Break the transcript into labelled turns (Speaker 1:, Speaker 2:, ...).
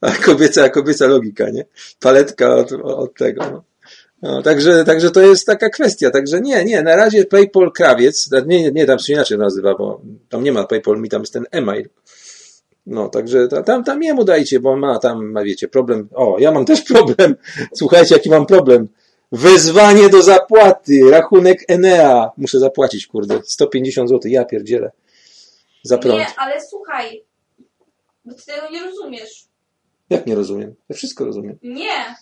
Speaker 1: A kobieca, kobieca logika, nie? Paletka od, od tego. No. No, także, także to jest taka kwestia. Także nie, nie, na razie PayPal krawiec, nie, nie, tam się inaczej nazywa, bo tam nie ma PayPal, mi tam jest ten e-mail. No, także ta- tam, tam jemu dajcie, bo ma tam, ma, wiecie, problem. O, ja mam też problem. Słuchajcie, jaki mam problem. Wezwanie do zapłaty, rachunek Enea. Muszę zapłacić, kurde, 150 zł, ja pierdzielę. Za prąd.
Speaker 2: Nie, ale słuchaj, bo ty tego nie rozumiesz.
Speaker 1: Jak nie rozumiem? Ja wszystko rozumiem.
Speaker 2: Nie,